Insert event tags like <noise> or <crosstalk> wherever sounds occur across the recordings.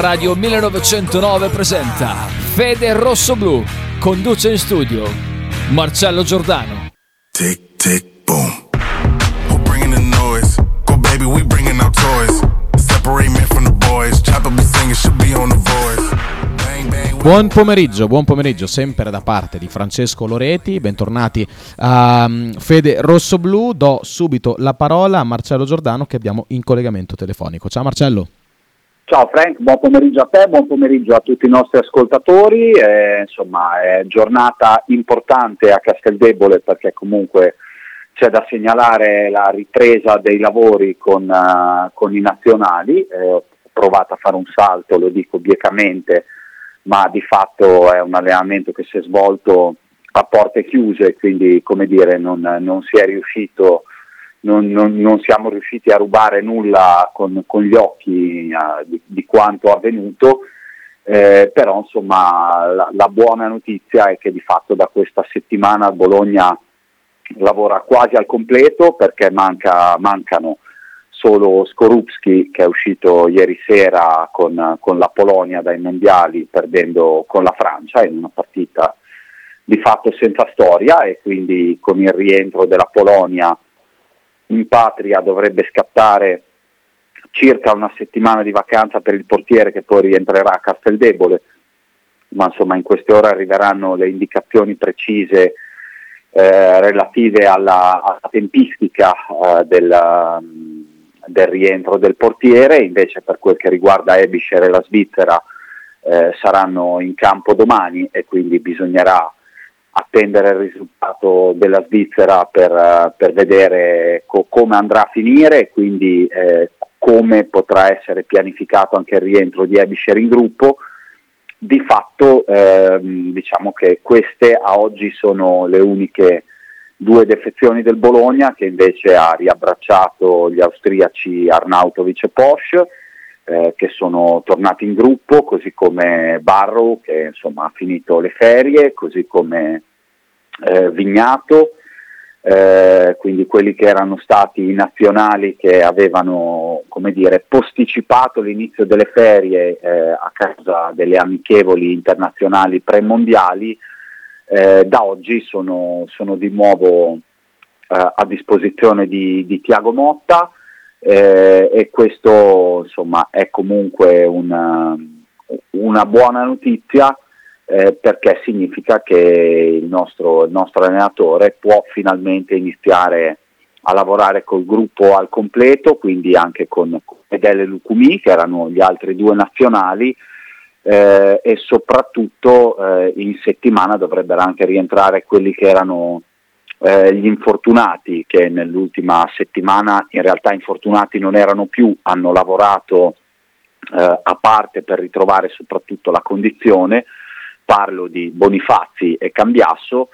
Radio 1909 presenta Fede Rosso Blu. Conduce in studio Marcello Giordano. Tick, tick, boom. Who bringing the noise? Go baby, we bringing our toys. Separate men from the boys. Chopper be singing, should be on the voice. Buon pomeriggio, buon pomeriggio sempre da parte di Francesco Loreti, bentornati a um, Fede Rossoblu, do subito la parola a Marcello Giordano che abbiamo in collegamento telefonico. Ciao Marcello. Ciao Frank, buon pomeriggio a te, buon pomeriggio a tutti i nostri ascoltatori. Eh, insomma, è giornata importante a Casteldebole perché comunque c'è da segnalare la ripresa dei lavori con, eh, con i nazionali. Eh, ho provato a fare un salto, lo dico biecamente, ma di fatto è un allenamento che si è svolto a porte chiuse, quindi come dire non, non si è riuscito non, non- non siamo riusciti a rubare nulla con, con gli occhi eh, di, di quanto avvenuto, eh, però insomma la, la buona notizia è che di fatto da questa settimana Bologna lavora quasi al completo perché manca- mancano solo Skorupski che è uscito ieri sera con, con la Polonia dai mondiali perdendo con la Francia in una partita di fatto senza storia e quindi con il rientro della Polonia in patria dovrebbe scattare circa una settimana di vacanza per il portiere che poi rientrerà a Casteldebole, ma insomma in queste ore arriveranno le indicazioni precise eh, relative alla, alla tempistica eh, del, mm, del rientro del portiere, invece per quel che riguarda Ebischer e la Svizzera eh, saranno in campo domani e quindi bisognerà attendere il risultato della Svizzera per, eh, per vedere co- come andrà a finire e quindi eh, come potrà essere pianificato anche il rientro di Ebischer in gruppo. Di fatto ehm, diciamo che queste a oggi sono le uniche due defezioni del Bologna che invece ha riabbracciato gli austriaci Arnautovic e Posch eh, che sono tornati in gruppo, così come Barrow che insomma ha finito le ferie, così come eh, Vignato, eh, quindi quelli che erano stati i nazionali che avevano dire, posticipato l'inizio delle ferie eh, a causa delle amichevoli internazionali premondiali, eh, da oggi sono, sono di nuovo eh, a disposizione di, di Tiago Motta eh, e questo insomma, è comunque una, una buona notizia eh, perché significa che il nostro, il nostro allenatore può finalmente iniziare a lavorare col gruppo al completo, quindi anche con Fedele Lucumi, che erano gli altri due nazionali, eh, e soprattutto eh, in settimana dovrebbero anche rientrare quelli che erano eh, gli infortunati, che nell'ultima settimana in realtà infortunati non erano più, hanno lavorato eh, a parte per ritrovare soprattutto la condizione, parlo di Bonifazzi e Cambiasso,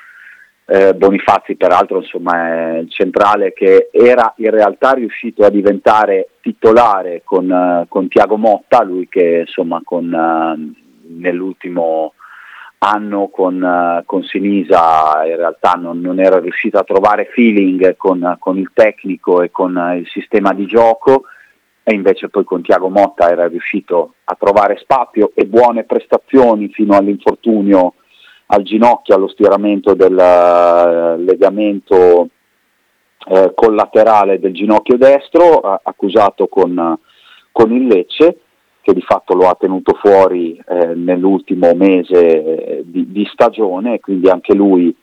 eh, Bonifazzi peraltro insomma, è il centrale che era in realtà riuscito a diventare titolare con, eh, con Tiago Motta, lui che insomma, con, eh, nell'ultimo anno con, eh, con Sinisa in realtà non, non era riuscito a trovare feeling con, con il tecnico e con eh, il sistema di gioco. E invece poi con Tiago Motta era riuscito a trovare spazio e buone prestazioni fino all'infortunio al ginocchio, allo stiramento del eh, legamento collaterale del ginocchio destro, accusato con, con il Lecce, che di fatto lo ha tenuto fuori eh, nell'ultimo mese eh, di, di stagione, quindi anche lui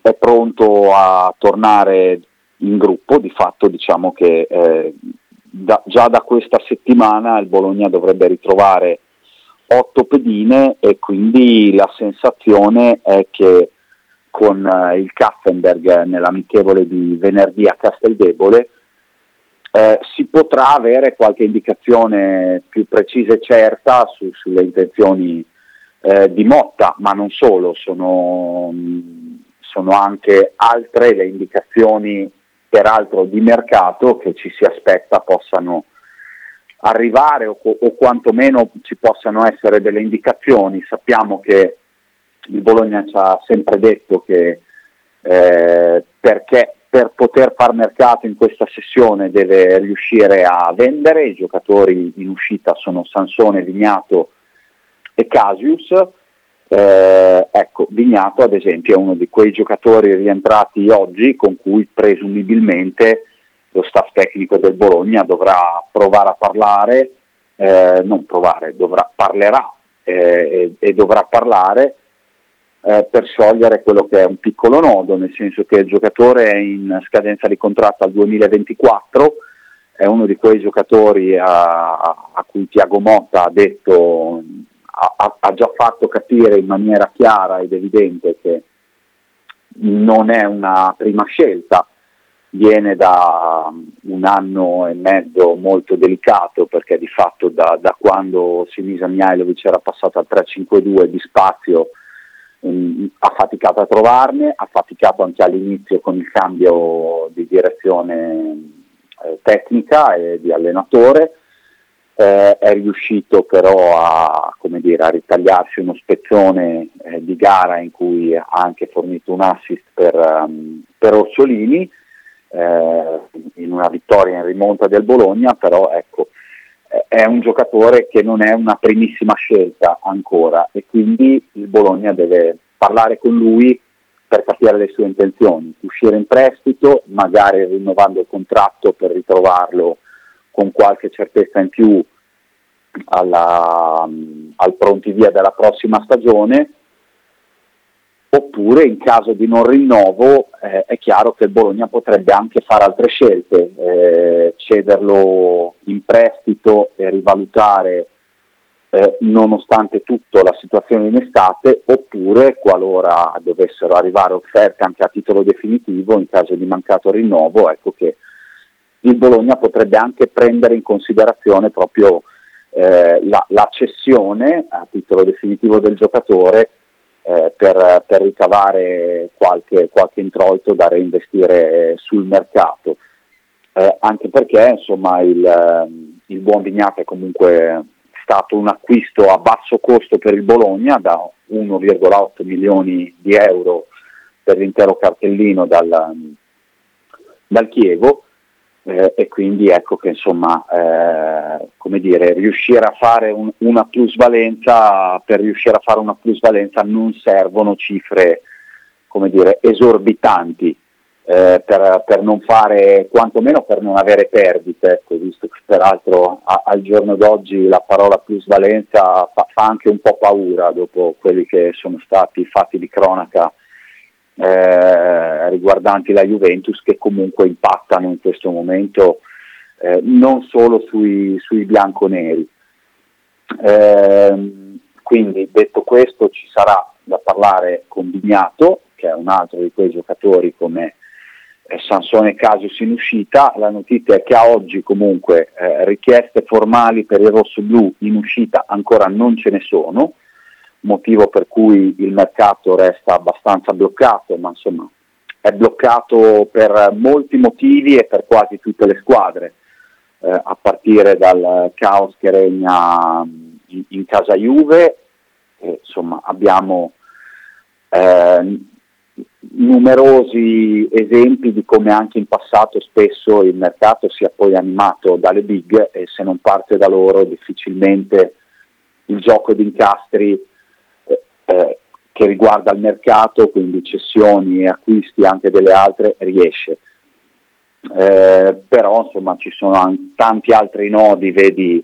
è pronto a tornare in gruppo, di fatto diciamo che eh, da- già da questa settimana il Bologna dovrebbe ritrovare otto pedine e quindi la sensazione è che con eh, il Kaffenberg nell'amichevole di venerdì a Casteldebole eh, si potrà avere qualche indicazione più precisa e certa su- sulle intenzioni eh, di Motta, ma non solo, sono, sono anche altre le indicazioni peraltro di mercato che ci si aspetta possano arrivare o, o quantomeno ci possano essere delle indicazioni. Sappiamo che il Bologna ci ha sempre detto che eh, perché per poter far mercato in questa sessione deve riuscire a vendere, i giocatori in uscita sono Sansone, Vignato e Casius, eh, ecco, Vignato ad esempio è uno di quei giocatori rientrati oggi con cui presumibilmente lo staff tecnico del Bologna dovrà provare a parlare, eh, non provare, dovrà, parlerà eh, e, e, dovrà parlare eh, per sciogliere quello che è un piccolo nodo, nel senso che il giocatore è in scadenza di contratto al 2024, è uno di quei giocatori a, a cui Tiago Motta ha detto ha, ha, già fatto capire in maniera chiara ed evidente che non è una prima scelta, viene da un anno e mezzo molto delicato perché di fatto da, da quando Sinisa Mihailovic era passato al 3-5-2 di spazio ha faticato a trovarne, ha faticato anche all'inizio con il cambio di direzione eh, tecnica e di allenatore, eh, è riuscito però a, dire, a, ritagliarsi uno spezzone eh, di gara in cui ha anche fornito un assist per, um, per Orsolini eh, in una vittoria in rimonta del Bologna, però ecco, è un giocatore che non è una primissima scelta ancora e quindi il Bologna deve parlare con lui per capire le sue intenzioni, uscire in prestito, magari rinnovando il contratto per ritrovarlo con qualche certezza in più alla, al pronti via della prossima stagione, oppure in caso di non rinnovo eh, è chiaro che il Bologna potrebbe anche fare altre scelte, eh, cederlo in prestito e rivalutare eh, nonostante tutto la situazione in estate, oppure qualora dovessero arrivare offerte anche a titolo definitivo in caso di mancato rinnovo, ecco che il Bologna potrebbe anche prendere in considerazione proprio eh, la, la, cessione a titolo definitivo del giocatore eh, per, per, ricavare qualche, qualche, introito da reinvestire sul mercato. Eh, anche perché insomma, il, ehm, il buon Vignato è comunque stato un acquisto a basso costo per il Bologna da 1,8 milioni di euro per l'intero cartellino dal, dal Chievo eh, e quindi ecco che insomma eh, come dire, riuscire a fare un, una plusvalenza, per riuscire a fare una plusvalenza non servono cifre come dire, esorbitanti eh, per, per, non fare, quantomeno per non avere perdite, ecco, visto che peraltro a, al giorno d'oggi la parola plusvalenza fa, fa anche un po' paura dopo quelli che sono stati fatti di cronaca eh, riguardanti la Juventus che comunque impattano in questo momento eh, non solo sui, sui bianconeri. Eh, quindi detto questo ci sarà da parlare con Vignato, che è un altro di quei giocatori come eh, Sansone Casius in uscita, la notizia è che a oggi comunque eh, richieste formali per il rosso-blu in uscita ancora non ce ne sono, motivo per cui il mercato resta abbastanza bloccato, ma insomma è bloccato per molti motivi e per quasi tutte le squadre, eh, a partire dal caos che regna in, in casa Juve, e, insomma abbiamo eh, numerosi esempi di come anche in passato spesso il mercato sia poi animato dalle big e se non parte da loro difficilmente il gioco di incastri eh, che riguarda il mercato, quindi cessioni e acquisti anche delle altre, riesce. Eh, però insomma ci sono tanti altri nodi, vedi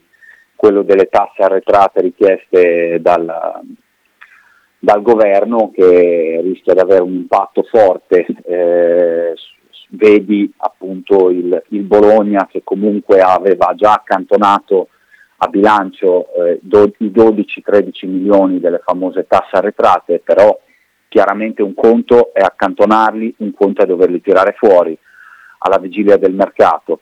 quello delle tasse arretrate richieste dal, dal governo che rischia di avere un impatto forte, eh, vedi appunto il, il Bologna che comunque aveva già accantonato a bilancio eh, do, i 12-13 milioni delle famose tasse arretrate, però chiaramente un conto è accantonarli, un conto è doverli tirare fuori alla vigilia del mercato.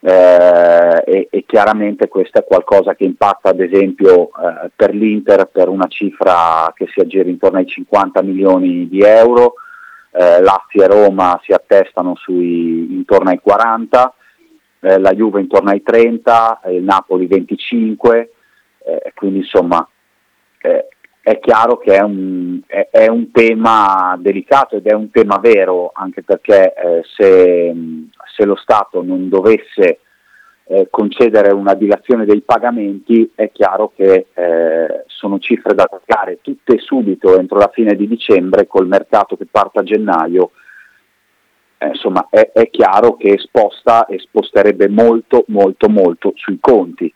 Eh, e, e, chiaramente questo è qualcosa che impatta ad esempio eh, per l'Inter per una cifra che si aggira intorno ai 50 milioni di euro, eh, Lazio e Roma si attestano sui, intorno ai 40, eh, la Juve intorno ai 30, il Napoli 25, eh, quindi insomma eh, è chiaro che è un, è, è un, tema delicato ed è un tema vero, anche perché eh, se, se, lo Stato non dovesse eh, concedere una dilazione dei pagamenti, è chiaro che eh, sono cifre da pagare tutte subito entro la fine di dicembre col mercato che parte a gennaio. Eh, insomma, è, è chiaro che sposta e sposterebbe molto, molto, molto sui conti.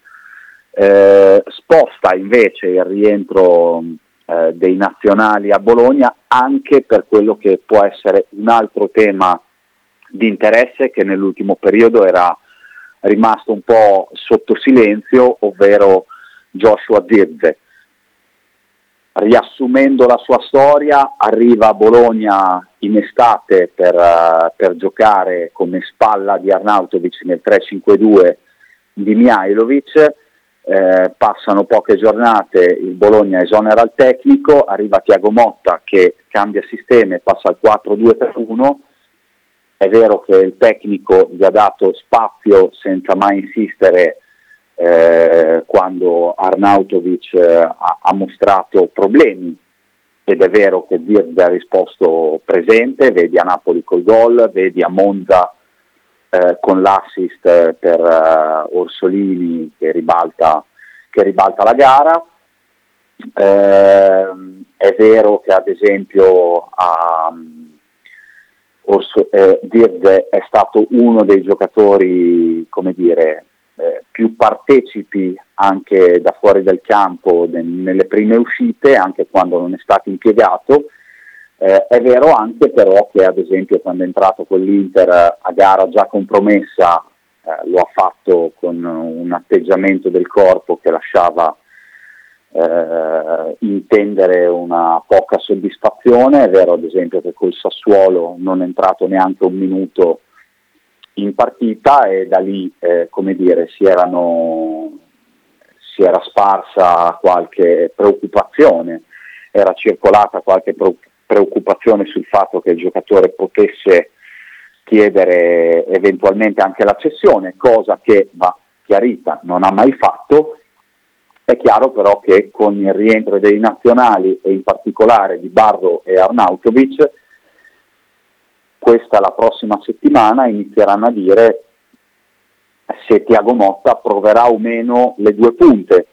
Eh, sposta invece il rientro eh, dei nazionali a Bologna anche per quello che può essere un altro tema di interesse che nell'ultimo periodo era rimasto un po' sotto silenzio, ovvero Joshua Zirze. Riassumendo la sua storia, arriva a Bologna in estate per, uh, per giocare come spalla di Arnautovic nel 3-5-2 di Mihailovic. Eh, passano poche giornate, il Bologna esonera il tecnico, arriva Tiago Motta che cambia sistema e passa al 4-2-3-1, è vero che il tecnico gli ha dato spazio senza mai insistere eh, quando Arnautovic eh, ha, ha, mostrato problemi ed è vero che Dirk ha risposto presente, vedi a Napoli col gol, vedi a Monza eh, con l'assist per uh, Orsolini che ribalta, che ribalta la gara. Eh, è vero che ad esempio um, Orso, eh, Dirk è stato uno dei giocatori come dire, eh, più partecipi anche da fuori del campo de- nelle prime uscite, anche quando non è stato impiegato. Eh, è vero anche però che ad esempio quando è entrato con l'Inter a gara già compromessa eh, lo ha fatto con un atteggiamento del corpo che lasciava eh, intendere una poca soddisfazione, è vero ad esempio che col Sassuolo non è entrato neanche un minuto in partita e da lì eh, come dire, si, erano, si era sparsa qualche preoccupazione, era circolata qualche preoccupazione sul fatto che il giocatore potesse chiedere eventualmente anche la cessione, cosa che va chiarita, non ha mai fatto. È chiaro però che con il rientro dei nazionali e in particolare di Barro e Arnautovic, questa la prossima settimana inizieranno a dire se Tiago Motta proverà o meno le due punte,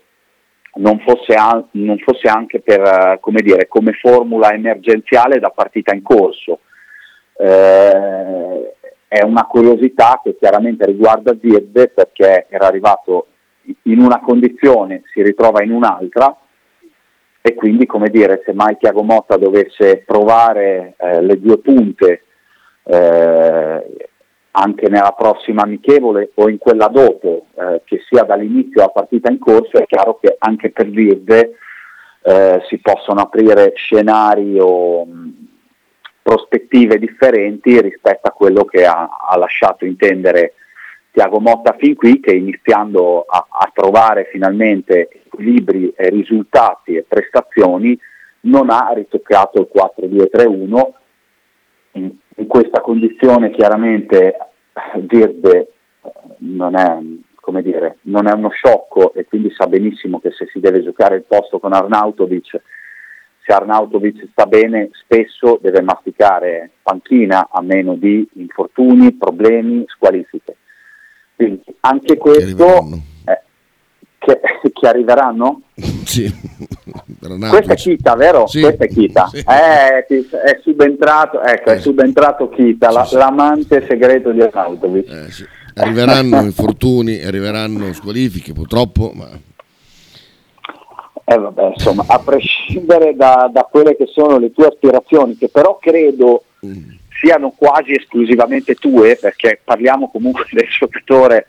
non fosse, an- non fosse anche per, uh, come, dire, come formula emergenziale da partita in corso. Eh, è una curiosità che chiaramente riguarda Zirbe perché era arrivato in una condizione, si ritrova in un'altra e quindi come dire se mai Tiago Motta dovesse provare eh, le due punte eh, anche nella prossima amichevole o in quella dopo, eh, che sia dall'inizio a partita in corso, è chiaro che anche per Virde eh, si possono aprire scenari o mh, prospettive differenti rispetto a quello che ha, ha, lasciato intendere Tiago Motta fin qui, che iniziando a, a trovare finalmente equilibri, e risultati e prestazioni, non ha ritoccato il 4-2-3-1 in, questa condizione chiaramente Virde non è, dire, non è, uno sciocco e quindi sa benissimo che se si deve giocare il posto con Arnautovic, se Arnautovic sta bene spesso deve masticare panchina a meno di infortuni, problemi, squalifiche. Quindi anche questo eh, che, che arriveranno? Sì. Questa è Kita, vero? Sì. Questa è Kita. Sì. Eh, è subentrato, ecco, è eh. subentrato Kita, la, sì, l'amante segreto di Arnautovic. Eh, arriveranno <laughs> infortuni, arriveranno squalifiche, purtroppo, ma... Eh vabbè, insomma, a prescindere da, da, quelle che sono le tue aspirazioni, che però credo mm. siano quasi esclusivamente tue, perché parliamo comunque del giocatore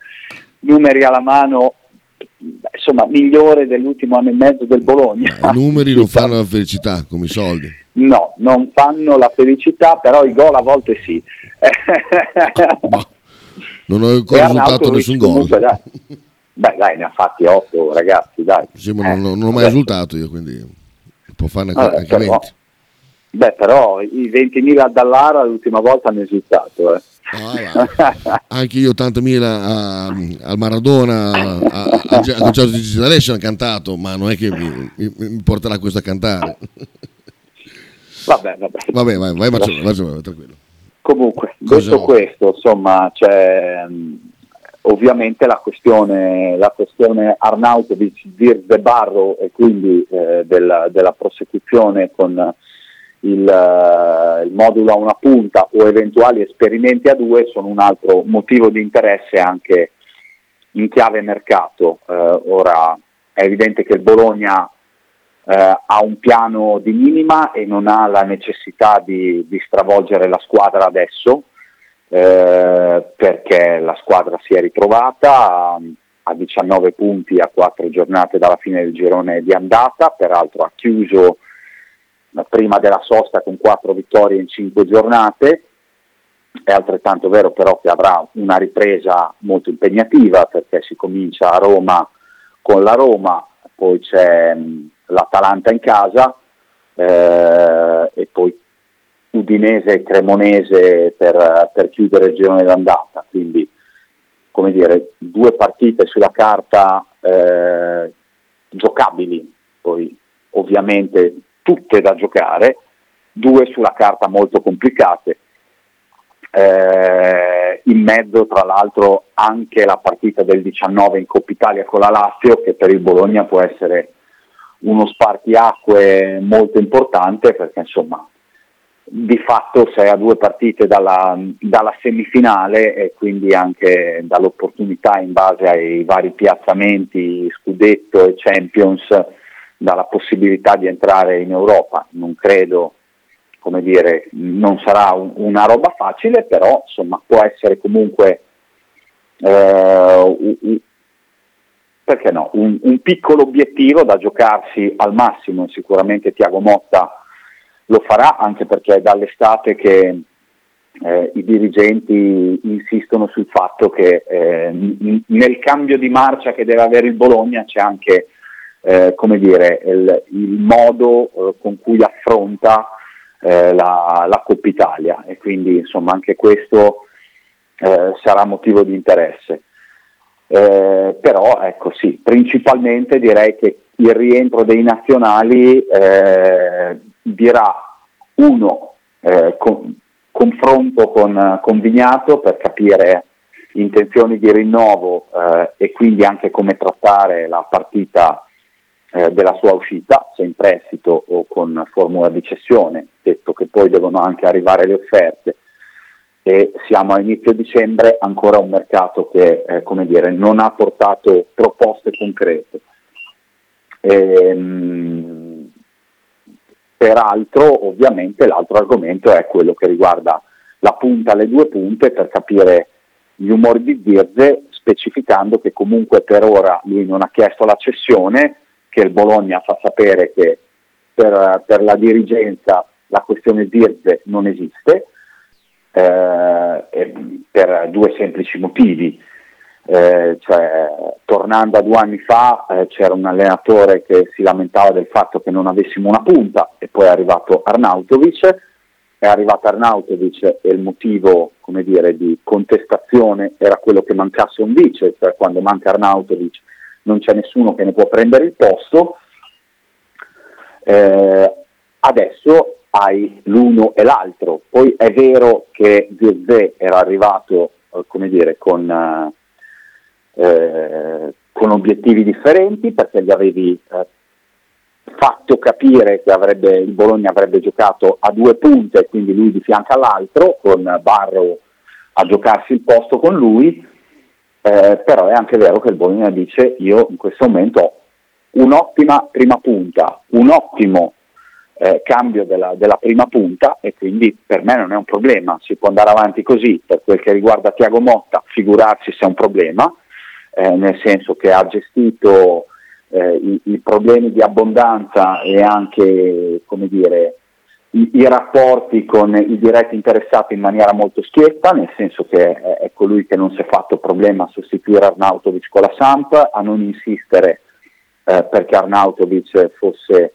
numeri alla mano insomma, migliore dell'ultimo anno e mezzo del Bologna. I numeri non <laughs> fanno la felicità come i soldi. No, non fanno la felicità, però i gol a volte sì. <laughs> Non ho ancora risultato nessun gol. Dai, <laughs> beh, dai, ne ha fatti 8 ragazzi, dai. Sì, ma eh, non, non, ho mai risultato io, quindi può farne Vabbè, anche però, 20. Beh, però i 20.000 a Dallara l'ultima volta hanno risultato. Eh. Ah, <laughs> anche io 80.000 al Maradona, a, concerto di Generation hanno cantato, ma non è che mi, mi, mi porterà questo a cantare. <laughs> Vabbè, vabbè. Vabbè, vai, vai, vai, vai, tranquillo. Comunque, Cosa detto questo, insomma, c'è ovviamente la questione, la questione Arnautovic, Vir de Barro e quindi eh, della, della, prosecuzione con il, uh, il, modulo a una punta o eventuali esperimenti a due sono un altro motivo di interesse anche in chiave mercato. Uh, ora è evidente che il Bologna uh, ha un piano di minima e non ha la necessità di, di stravolgere la squadra adesso eh, perché la squadra si è ritrovata a, a 19 punti a 4 giornate dalla fine del girone di andata, peraltro ha chiuso prima della sosta con 4 vittorie in 5 giornate, è altrettanto vero però che avrà una ripresa molto impegnativa perché si comincia a Roma con la Roma, poi c'è mh, l'Atalanta in casa eh, e poi Udinese e Cremonese per, per chiudere il girone d'andata, quindi come dire, due partite sulla carta eh, giocabili, poi ovviamente tutte da giocare, due sulla carta molto complicate. Eh, in mezzo tra l'altro anche la partita del 19 in Coppa Italia con la Lazio che per il Bologna può essere uno spartiacque molto importante perché insomma di fatto sei a due partite dalla, dalla, semifinale e quindi anche dall'opportunità in base ai vari piazzamenti, Scudetto e Champions, dalla possibilità di entrare in Europa. Non credo, come dire, non sarà un, una roba facile, però insomma può essere comunque eh, un, perché no, un, un piccolo obiettivo da giocarsi al massimo. Sicuramente Tiago Motta lo farà anche perché è dall'estate che eh, i dirigenti insistono sul fatto che eh, nel cambio di marcia che deve avere il Bologna c'è anche eh, come dire, il, il modo eh, con cui affronta eh, la, la, Coppa Italia e quindi insomma anche questo eh, sarà motivo di interesse. però ecco sì, principalmente direi che il rientro dei nazionali dirà uno eh, con, confronto con, con, Vignato per capire intenzioni di rinnovo eh, e quindi anche come trattare la partita eh, della sua uscita, se in prestito o con formula di cessione, detto che poi devono anche arrivare le offerte e siamo a inizio dicembre ancora un mercato che eh, come dire, non ha portato proposte concrete. Ehm, Peraltro ovviamente l'altro argomento è quello che riguarda la punta alle due punte per capire gli umori di Dirze specificando che comunque per ora lui non ha chiesto la cessione, che il Bologna fa sapere che per, per la dirigenza la questione Dirze non esiste, eh, per due semplici motivi. Eh, cioè, tornando a due anni fa eh, c'era un allenatore che si lamentava del fatto che non avessimo una punta e poi è arrivato Arnautovic, è arrivato Arnautovic e il motivo dire, di contestazione era quello che mancasse un vice, cioè quando manca Arnautovic non c'è nessuno che ne può prendere il posto, eh, adesso hai l'uno e l'altro, poi è vero che Zirze era arrivato eh, come dire, con eh, con obiettivi differenti perché gli avevi eh, fatto capire che avrebbe, il Bologna avrebbe giocato a due punte, quindi lui di fianco all'altro, con Barro a giocarsi il posto con lui, eh, però è anche vero che il Bologna dice io in questo momento ho un'ottima prima punta, un ottimo eh, cambio della, della, prima punta e quindi per me non è un problema, si può andare avanti così, per quel che riguarda Tiago Motta, figurarsi se è un problema, eh, nel senso che ha gestito eh, i, i, problemi di abbondanza e anche come dire, i, i, rapporti con i diretti interessati in maniera molto schietta, nel senso che è, è colui che non si è fatto problema a sostituire Arnautovic con la Samp, a non insistere eh, perché Arnautovic fosse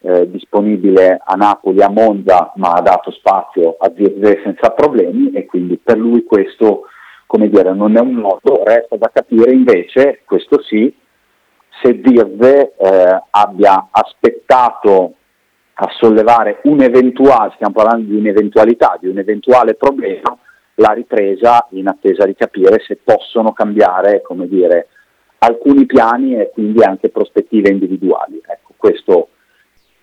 eh, disponibile a Napoli, a Monza, ma ha dato spazio a Zirze senza problemi e quindi per lui questo come dire, non è un nodo, resta da capire invece, questo sì, se Zirze eh, abbia aspettato a sollevare un eventuale, stiamo parlando di un'eventualità, di un eventuale problema, la ripresa in attesa di capire se possono cambiare, dire, alcuni piani e quindi anche prospettive individuali. Ecco, questo,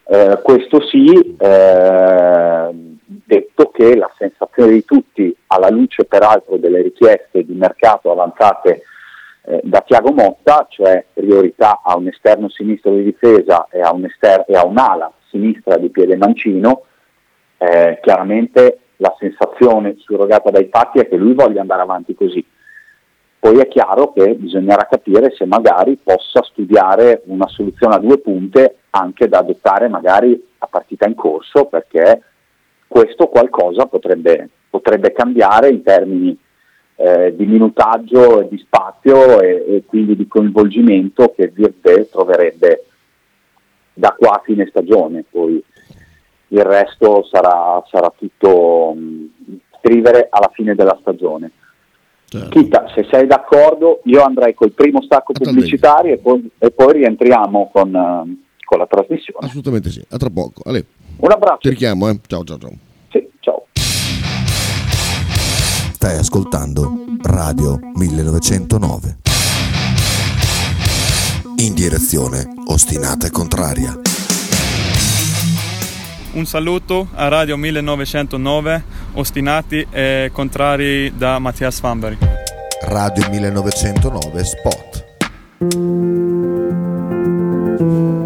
eh, questo sì, eh, detto che la sensazione di tutti, alla luce peraltro delle richieste di mercato avanzate eh, da Tiago Motta, cioè priorità a un esterno sinistro di difesa e a, un ester- e a un'ala sinistra di piede mancino, eh, chiaramente la sensazione surrogata dai fatti è che lui voglia andare avanti così. Poi è chiaro che bisognerà capire se magari possa studiare una soluzione a due punte anche da adottare magari a partita in corso, perché questo qualcosa potrebbe, potrebbe cambiare in termini eh, di minutaggio e di spazio e, e, quindi di coinvolgimento che Virde troverebbe da qua a fine stagione. Poi il resto sarà, sarà tutto mh, scrivere alla fine della stagione. Certo. Kita, se sei d'accordo, io andrei col primo stacco pubblicitario e poi, e poi, rientriamo con, uh, con, la trasmissione. Assolutamente sì, a tra poco. Ale. Un abbraccio. Ti richiamo, eh. Ciao, ciao, ciao. Sì, ciao. Stai ascoltando Radio 1909. In direzione ostinata e contraria. Un saluto a Radio 1909, ostinati e contrari da Mattias Famberi. Radio 1909 Spot.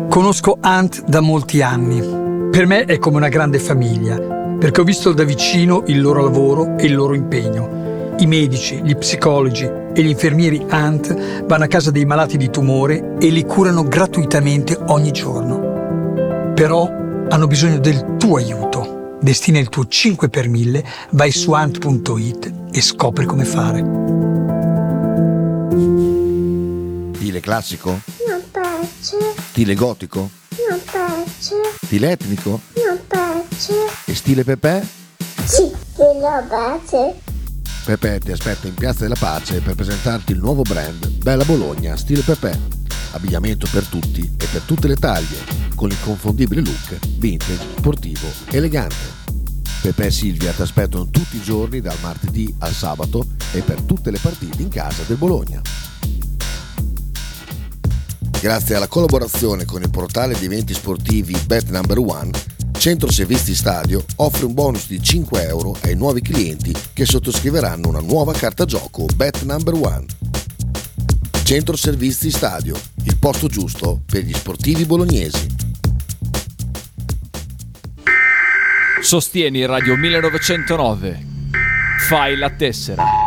Conosco Ant da molti anni. Per me è come una grande famiglia, perché ho visto da vicino il loro lavoro e il loro impegno. I medici, gli psicologi e gli infermieri Ant vanno a casa dei malati di tumore e li curano gratuitamente ogni giorno. Però hanno bisogno del tuo aiuto. Destina il tuo 5 per 1000, vai su ant.it e scopri come fare. Stile classico? Non piace. Stile gotico? Non piace. Stile etnico? Non piace. E stile Pepe? Sì, stile piace. Pepe ti aspetta in Piazza della Pace per presentarti il nuovo brand Bella Bologna Stile Pepe abbigliamento per tutti e per tutte le taglie, con l'inconfondibile look vintage, sportivo, elegante. Pepe e Silvia ti aspettano tutti i giorni dal martedì al sabato e per tutte le partite in casa del Bologna. Grazie alla collaborazione con il portale di eventi sportivi Bet Number One, Centro Servizi Stadio offre un bonus di 5 euro ai nuovi clienti che sottoscriveranno una nuova carta gioco Bet Number One. Centro Servizi Stadio, il posto giusto per gli sportivi bolognesi. Sostieni Radio 1909. Fai la tessera.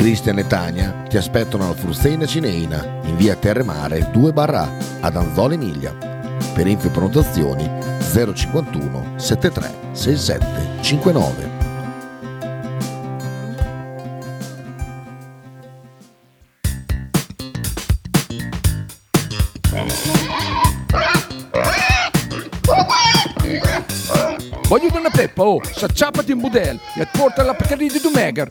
Cristian e Tania ti aspettano alla Frusteina Cineina in via Terremare 2 barra ad Anzola Emilia. Per info e prenotazioni 051 73 67 59. Voglio una peppa, oh, s'acciappati in budel e porta la Pcaridi di Dumegar.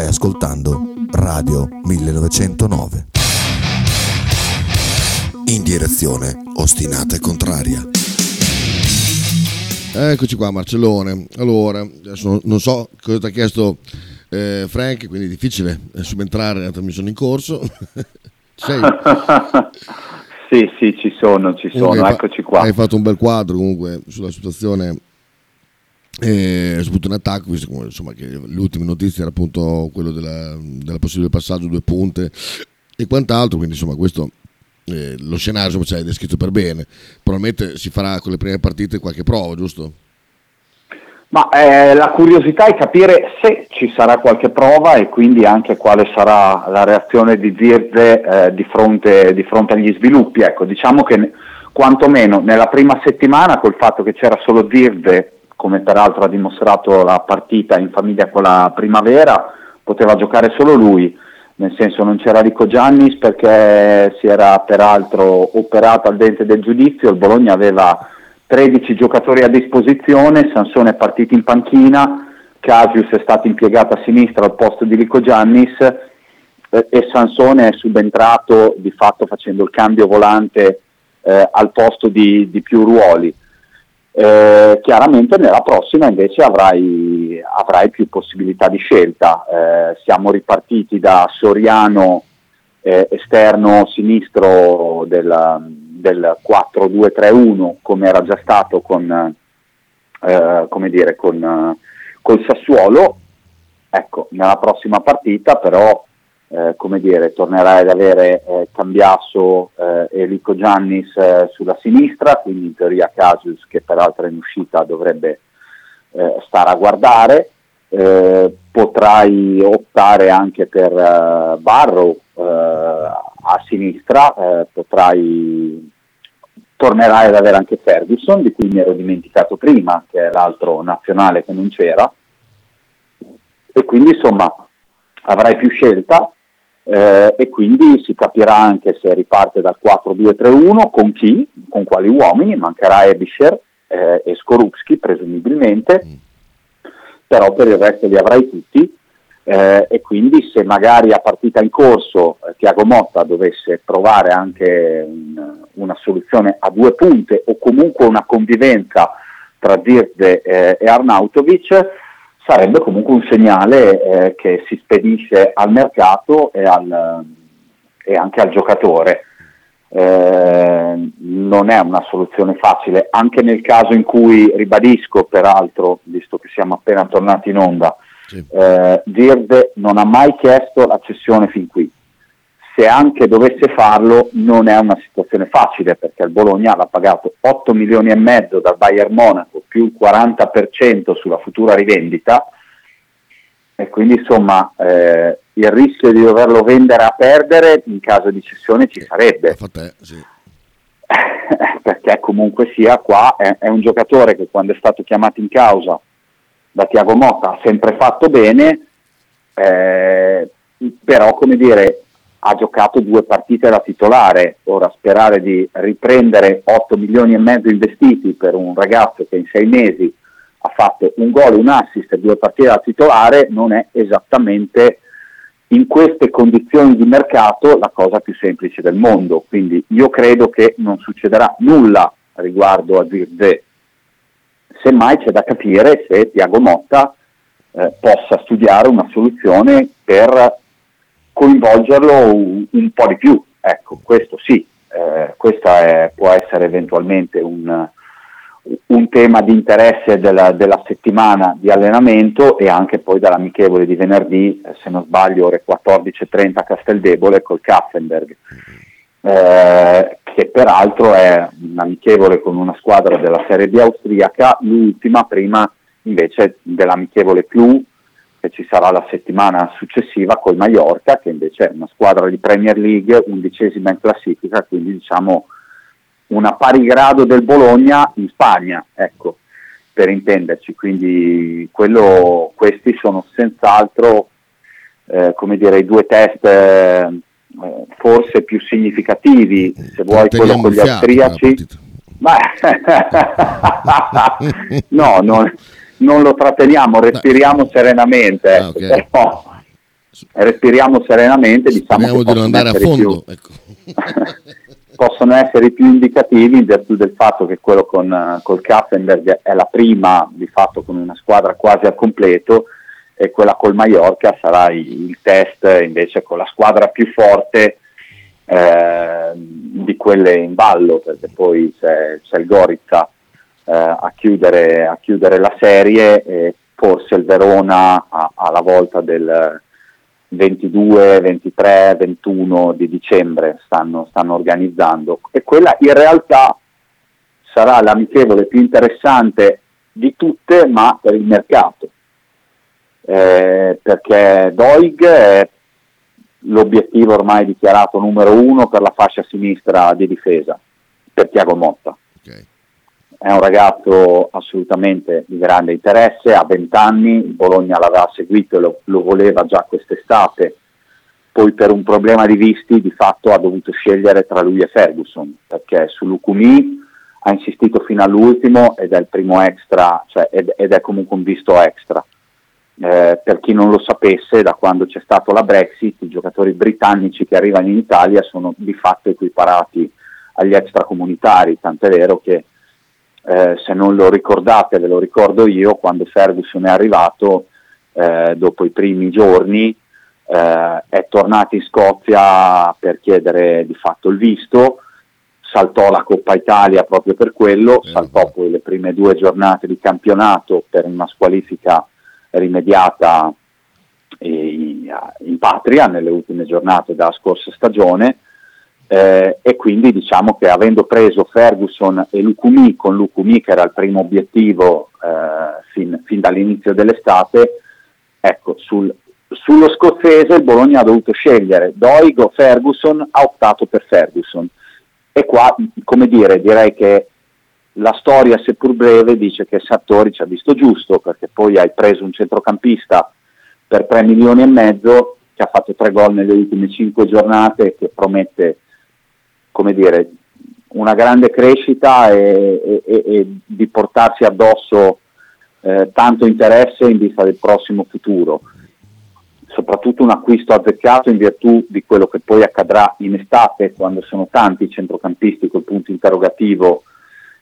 Stai ascoltando Radio 1909. In direzione ostinata e contraria. Eccoci qua, Marcellone. Allora, adesso non so cosa ti ha chiesto eh, Frank, quindi è difficile eh, subentrare nella trasmissione in corso. <laughs> Sei? Sì, sì, ci sono, ci sono, Comunque eccoci qua. Hai fatto un bel quadro comunque sulla situazione, eh, soprattutto in attacco, visto come, insomma, che le ultime notizie era appunto quello della, della possibile passaggio due punte e quant'altro, quindi insomma questo eh, lo scenario insomma, hai descritto per bene. Probabilmente si farà con le prime partite qualche prova, giusto? Ma eh, la curiosità è capire se ci sarà qualche prova e quindi anche quale sarà la reazione di Zirze eh, di, fronte, di fronte agli sviluppi. Ecco, diciamo che quantomeno nella prima settimana col fatto che c'era solo Zirze, come peraltro ha dimostrato la partita in famiglia con la primavera, poteva giocare solo lui, nel senso non c'era Rico Giannis perché si era peraltro operato al dente del giudizio, il Bologna aveva 13 giocatori a disposizione, Sansone è partito in panchina, Casius è stato impiegato a sinistra al posto di Rico Giannis eh, e Sansone è subentrato di fatto facendo il cambio volante eh, al posto di, di più ruoli. Eh, chiaramente nella prossima invece avrai, avrai più possibilità di scelta. Eh, siamo ripartiti da Soriano eh, esterno sinistro del, del 4-2-3-1 come era già stato con, eh, come dire, con, eh, col Sassuolo. Ecco, nella prossima partita però eh, come dire, tornerai ad avere eh, Cambiasso eh, e Rico Giannis eh, sulla sinistra, quindi in teoria Casius che peraltro è in uscita dovrebbe eh, stare a guardare. Eh, potrai optare anche per Barrow eh, a sinistra, potrai tornerai ad avere anche Ferguson, di cui mi ero dimenticato prima, che è l'altro nazionale che non c'era, e quindi insomma avrai più scelta eh, e quindi si capirà anche se riparte dal 4-2-3-1 con chi, con quali uomini, mancherà Ebischer eh, e Skorupski presumibilmente, però per il resto li avrai tutti. Eh, e quindi se magari a partita in corso eh, Tiago Motta dovesse provare anche un- una soluzione a due punte o comunque una convivenza tra Zirde eh, e Arnautovic, sarebbe comunque un segnale eh, che si spedisce al mercato e, al- e anche al giocatore. Eh, non è una soluzione facile, anche nel caso in cui, ribadisco peraltro, visto che siamo appena tornati in onda, eh, Zirde non ha mai chiesto la cessione fin qui. Se anche dovesse farlo non è una situazione facile perché il Bologna l'ha pagato 8 milioni e mezzo dal Bayern Monaco più il 40% sulla futura rivendita. E quindi insomma eh, il rischio di doverlo vendere a perdere in caso di cessione ci sarebbe. <laughs> Perché comunque sia qua è, è un giocatore che quando è stato chiamato in causa da Tiago Motta ha sempre fatto bene, eh, però come dire ha giocato due partite da titolare, ora sperare di riprendere 8 milioni e mezzo investiti per un ragazzo che in sei mesi ha fatto un gol, un assist e due partite da titolare non è esattamente in queste condizioni di mercato la cosa più semplice del mondo, quindi io credo che non succederà nulla riguardo a Zirze, semmai c'è da capire se Tiago Motta eh, possa studiare una soluzione per coinvolgerlo un, un po' di più, ecco, questo sì, eh, questo può essere eventualmente un, un tema di interesse della, della settimana di allenamento e anche poi dall'amichevole di venerdì, eh, se non sbaglio, ore 14.30 a Casteldebole col Kaffenberg, eh, che peraltro è un amichevole con una squadra della Serie B austriaca, l'ultima prima invece dell'amichevole più che ci sarà la settimana successiva col Mallorca, che invece è una squadra di Premier League, undicesima in classifica, quindi diciamo una pari grado del Bologna in Spagna, ecco, per intenderci. Quindi quello- questi sono senz'altro eh, come dire, i due test eh, eh, forse più significativi, se vuoi quello con gli austriaci. Ma- <laughs> <laughs> no, non, non lo tratteniamo, respiriamo serenamente. ecco. Però, respiriamo serenamente, diciamo Speriamo che di non possono andare a essere fondo. più- ecco. <laughs> possono essere più indicativi in virtù del fatto che quello con eh, col Kaffenberg è la prima di fatto con una squadra quasi al completo e quella col Mallorca sarà il, test invece con la squadra più forte eh, di quelle in ballo perché poi c'è, c'è il Gorizia eh, a, chiudere, a chiudere la serie e forse il Verona alla volta del 22, 23, 21 di dicembre stanno, stanno organizzando. E quella in realtà sarà l'amichevole più interessante di tutte ma per il mercato. Eh, perché Doig è l'obiettivo ormai dichiarato numero uno per la fascia sinistra di difesa per Tiago Motta è un ragazzo assolutamente di grande interesse, ha 20 anni, Bologna l'aveva seguito e lo, lo voleva già quest'estate, poi per un problema di visti di fatto ha dovuto scegliere tra lui e Ferguson, perché su Lucumi ha insistito fino all'ultimo ed è il primo extra, cioè, ed, ed è comunque un visto extra. Eh, per chi non lo sapesse, da quando c'è stato la Brexit, i giocatori britannici che arrivano in Italia sono di fatto equiparati agli extracomunitari, tant'è vero che eh, se non lo ricordate, ve lo ricordo io, quando Ferguson è arrivato, eh, dopo i primi giorni, eh, è tornato in Scozia per chiedere di fatto il visto, saltò la Coppa Italia proprio per quello, saltò poi le prime due giornate di campionato per una squalifica rimediata in, in patria nelle ultime giornate della scorsa stagione eh, e quindi diciamo che avendo preso Ferguson e Lucumi con Lucumi che era il primo obiettivo eh, fin, fin dall'inizio dell'estate, ecco, sul, sullo scozzese il Bologna ha dovuto scegliere Doig o Ferguson, ha optato per Ferguson. E qua, come dire, direi che la storia, seppur breve, dice che Sartori ci ha visto giusto, perché poi hai preso un centrocampista per 3 milioni e mezzo, che ha fatto tre gol nelle ultime 5 giornate che promette come dire, una grande crescita e, e- e di portarsi addosso eh, tanto interesse in vista del prossimo futuro. Soprattutto un acquisto azzeccato in virtù di quello che poi accadrà in estate, quando sono tanti i centrocampisti col punto interrogativo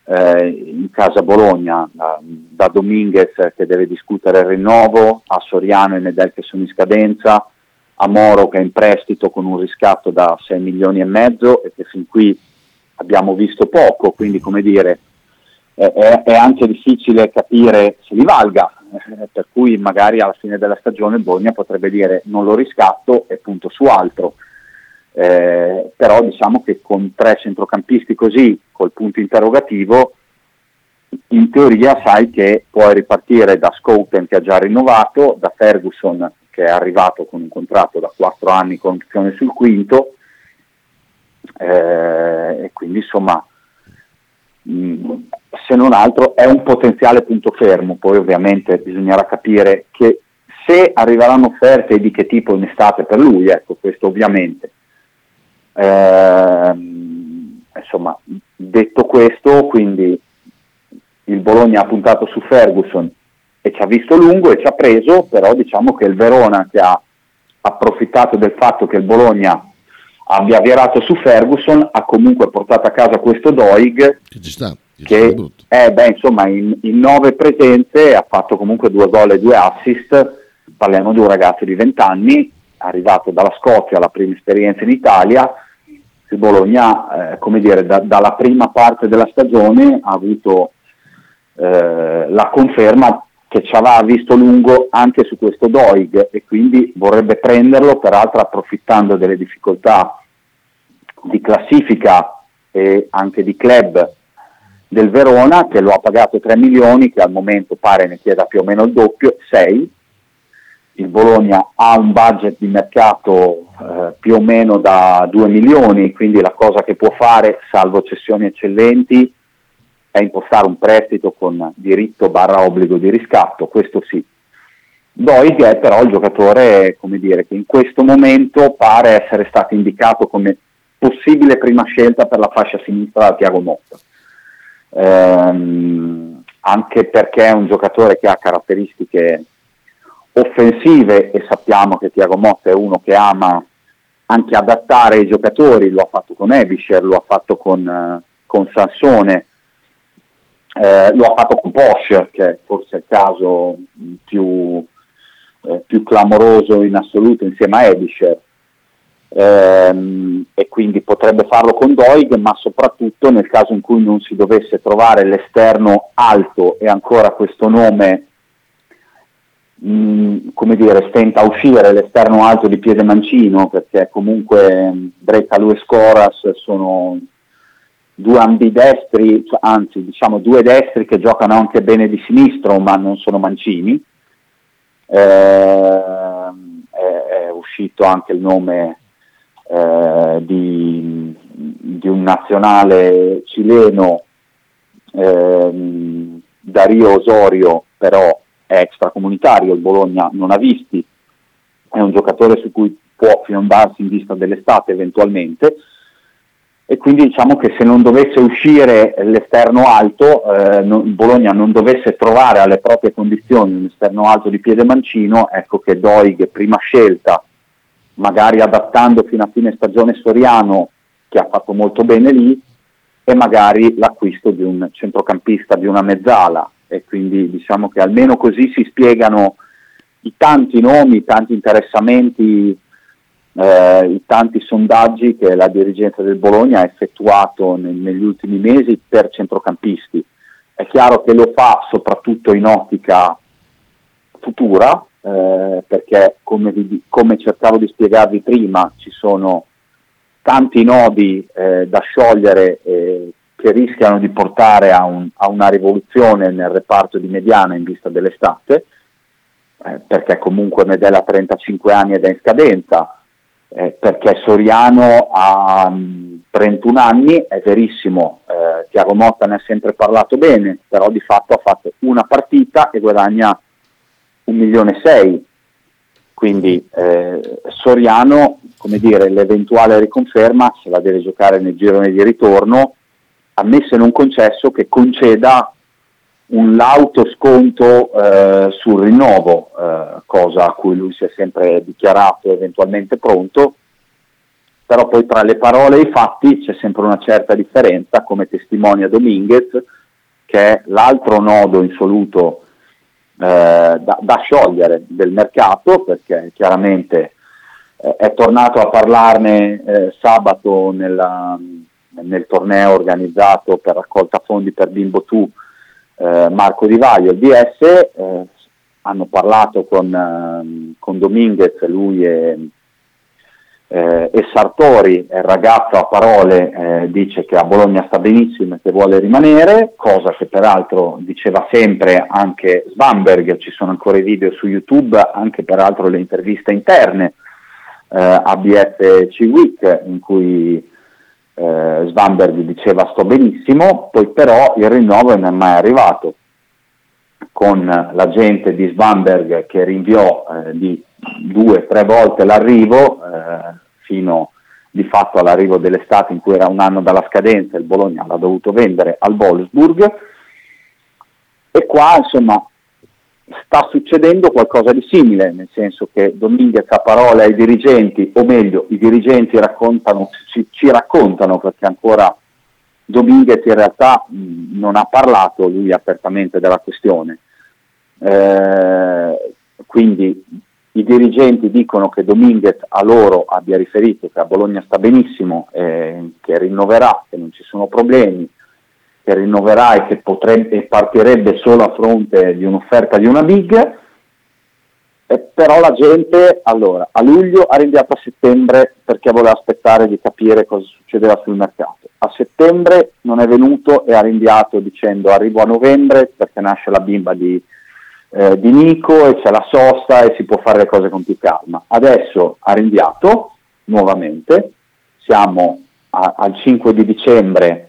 eh, in casa Bologna, da, da Dominguez che deve discutere il rinnovo, a Soriano e Nedel che sono in scadenza, a Moro che è in prestito con un riscatto da 6 milioni e mezzo e che fin qui abbiamo visto poco, quindi come dire è, è- anche difficile capire se li valga, eh, per cui magari alla fine della stagione Bologna potrebbe dire non lo riscatto e punto su altro. Eh, però diciamo che con tre centrocampisti così, col punto interrogativo, in teoria sai che puoi ripartire da Scouten che ha già rinnovato, da Ferguson che è arrivato con un contratto da 4 anni con opzione sul quinto, eh, e quindi insomma mh, se non altro è un potenziale punto fermo, poi ovviamente bisognerà capire che se arriveranno offerte e di che tipo in estate per lui, ecco questo ovviamente. Ehm, insomma, detto questo, quindi il Bologna ha puntato su Ferguson e ci ha visto lungo e ci ha preso, però diciamo che il Verona che ha approfittato del fatto che il Bologna abbia virato su Ferguson ha comunque portato a casa questo Doig Che ci sta. che eh, beh, insomma in, in nove presenze ha fatto comunque due gol e due assist, parliamo di un ragazzo di 20 anni, arrivato dalla Scozia, la prima esperienza in Italia, il Bologna, eh, come dire, da- dalla prima parte della stagione ha avuto eh, la conferma che ci aveva visto lungo anche su questo Doig e quindi vorrebbe prenderlo, peraltro approfittando delle difficoltà di classifica e anche di club del Verona che lo ha pagato 3 milioni, che al momento pare ne chieda più o meno il doppio, 6. Il Bologna ha un budget di mercato eh, più o meno da 2 milioni, quindi la cosa che può fare, salvo cessioni eccellenti, è impostare un prestito con diritto barra obbligo di riscatto, questo sì. Doig è però il giocatore dire, che in questo momento pare essere stato indicato come possibile prima scelta per la fascia sinistra da Tiago Motta. Ehm, anche perché è un giocatore che ha caratteristiche offensive e sappiamo che Tiago Motta è uno che ama anche adattare i giocatori, lo ha fatto con Ebischer, lo ha fatto con, eh, con Sansone, eh, lo ha fatto con Porsche, che è forse il caso più, eh, più clamoroso in assoluto insieme a Ebischer. Ehm, e quindi potrebbe farlo con Doig, ma soprattutto nel caso in cui non si dovesse trovare l'esterno alto e ancora questo nome mh, come dire, stenta a uscire l'esterno alto di piede mancino perché comunque Brecalo e Scoras sono due ambidestri, anzi diciamo due destri che giocano anche bene di sinistro ma non sono mancini. Eh, è, è, uscito anche il nome eh, di, di, un nazionale cileno, eh, Dario Osorio, però è extracomunitario, il Bologna non ha visti, è un giocatore su cui può fiondarsi in vista dell'estate eventualmente e quindi diciamo che se non dovesse uscire l'esterno alto, eh, non, Bologna non dovesse trovare alle proprie condizioni un esterno alto di piede mancino, ecco che Doig, prima scelta, magari adattando fino a fine stagione Soriano, che ha fatto molto bene lì, e magari l'acquisto di un centrocampista, di una mezzala, e quindi diciamo che almeno così si spiegano i tanti nomi, i tanti interessamenti, eh, i tanti sondaggi che la dirigenza del Bologna ha effettuato nel, negli ultimi mesi per centrocampisti. È chiaro che lo fa soprattutto in ottica futura, eh, perché come, vi, come, cercavo di spiegarvi prima ci sono tanti nodi eh, da sciogliere eh, che rischiano di portare a, un, a, una rivoluzione nel reparto di mediana in vista dell'estate, eh, perché comunque Medella ha 35 anni ed è in scadenza, eh, perché Soriano ha um, 31 anni, è verissimo, eh, Tiago Motta ne ha sempre parlato bene, però di fatto ha fatto una partita e guadagna un milione e sei, quindi eh, Soriano, come dire, l'eventuale riconferma se la deve giocare nel girone di ritorno ammesso e non concesso che conceda un lauto sconto eh, sul rinnovo, eh, cosa a cui lui si è sempre dichiarato eventualmente pronto, però poi tra le parole e i fatti c'è sempre una certa differenza, come testimonia Dominguez, che è l'altro nodo insoluto eh, da, da, sciogliere del mercato, perché chiaramente eh, è tornato a parlarne eh, sabato nella nel torneo organizzato per raccolta fondi per Bimbo Tu eh, Marco Di Vaglio, il DS, eh, hanno parlato con, eh, con Dominguez, lui e, eh, e, Sartori, il ragazzo a parole eh, dice che a Bologna sta benissimo e che vuole rimanere, cosa che peraltro diceva sempre anche Svamberg, ci sono ancora i video su YouTube, anche peraltro le interviste interne eh, a BFC Week in cui eh, Svamberg diceva sto benissimo, poi però il rinnovo non è mai arrivato, con la gente di Svamberg che rinviò eh, di due o tre volte l'arrivo, eh, fino di fatto all'arrivo dell'estate in cui era un anno dalla scadenza, il Bologna l'ha dovuto vendere al Wolfsburg, e qua insomma sta succedendo qualcosa di simile, nel senso che Dominguez ha parole ai dirigenti, o meglio, i dirigenti raccontano, ci, ci raccontano perché ancora Dominguez in realtà mh, non ha parlato lui apertamente della questione. Eh, quindi i dirigenti dicono che Dominguez a loro abbia riferito che a Bologna sta benissimo, eh, che rinnoverà, che non ci sono problemi, che rinnoverà e che potrebbe, partirebbe solo a fronte di un'offerta di una big, eh, però la gente allora, a luglio ha rinviato a settembre perché voleva aspettare di capire cosa succedeva sul mercato. A settembre non è venuto e ha rinviato dicendo arrivo a novembre perché nasce la bimba di, eh, di Nico e c'è la sosta e si può fare le cose con più calma. Adesso ha rinviato nuovamente, siamo a, al 5 di dicembre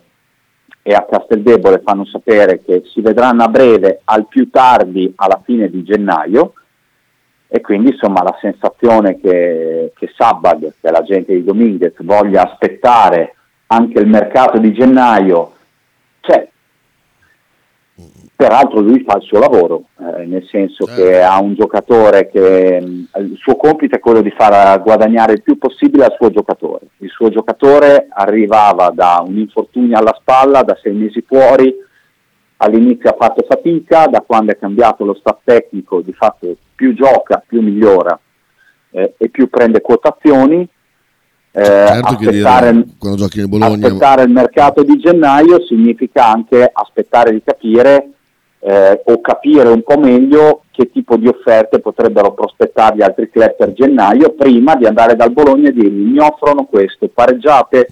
e a Casteldebole fanno sapere che si vedranno a breve, al più tardi alla fine di gennaio, e quindi insomma la sensazione che, che Sabag, che la gente di Dominguez, voglia aspettare anche il mercato di gennaio c'è. Peraltro lui fa il suo lavoro, eh, nel senso che ha un giocatore che mh, il suo compito è quello di far guadagnare il più possibile al suo giocatore. Il suo giocatore arrivava da un infortunio alla spalla, da sei mesi fuori, all'inizio ha fatto fatica, da quando è cambiato lo staff tecnico di fatto più gioca, più migliora eh, e più prende quotazioni. Eh, Certo aspettare, dire, Bologna aspettare il mercato di gennaio significa anche aspettare di capire eh, o capire un po' meglio che tipo di offerte potrebbero prospettargli altri club per gennaio prima di andare dal Bologna e dirgli mi offrono questo, pareggiate.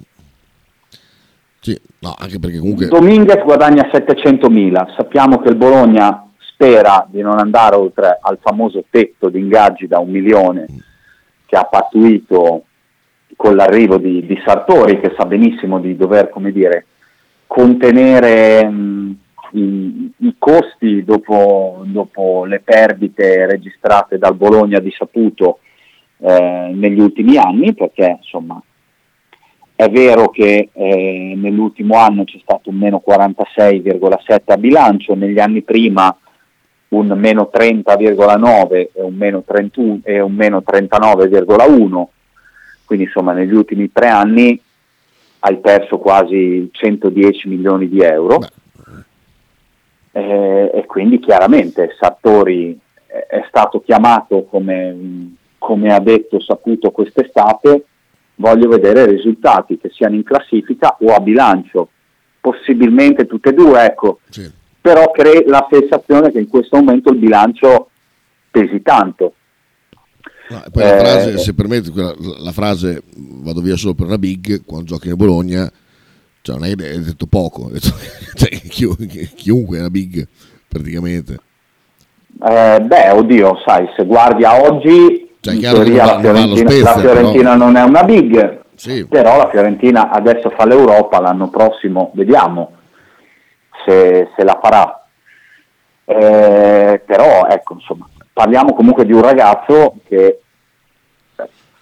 Sì, no, anche perché comunque Dominguez guadagna 700.000, sappiamo che il Bologna spera di non andare oltre al famoso tetto di ingaggi da un milione che ha pattuito con l'arrivo di, di Sartori che sa benissimo di dover dire, contenere mh, i, i costi dopo, dopo le perdite registrate dal Bologna di Saputo eh, negli ultimi anni perché insomma è vero che eh, nell'ultimo anno c'è stato un meno 46,7 a bilancio, negli anni prima un meno 30,9 e un meno, 31 e un meno 39,1, quindi insomma negli ultimi tre anni hai perso quasi 110 milioni di euro. Eh, e quindi chiaramente Sartori è- stato chiamato come, come ha detto saputo quest'estate. Voglio vedere risultati che siano in classifica o a bilancio, possibilmente tutte e due, ecco. Però crea la sensazione che in questo momento il bilancio pesi tanto. No, poi la Eh, frase, se permetti, quella- la frase vado via solo per una big quando giochi nel Bologna, cioè non hai detto poco, <laughs> cioè, chi- chiunque è una big praticamente. Eh, beh, oddio, sai, se guardi a oggi, Cioè, in teoria la va- allo Fiorentina, Spezia, la Fiorentina non è una big, Sì. però la Fiorentina adesso fa l'Europa, l'anno prossimo vediamo se, se la farà. Eh, però, ecco, insomma, parliamo comunque di un ragazzo che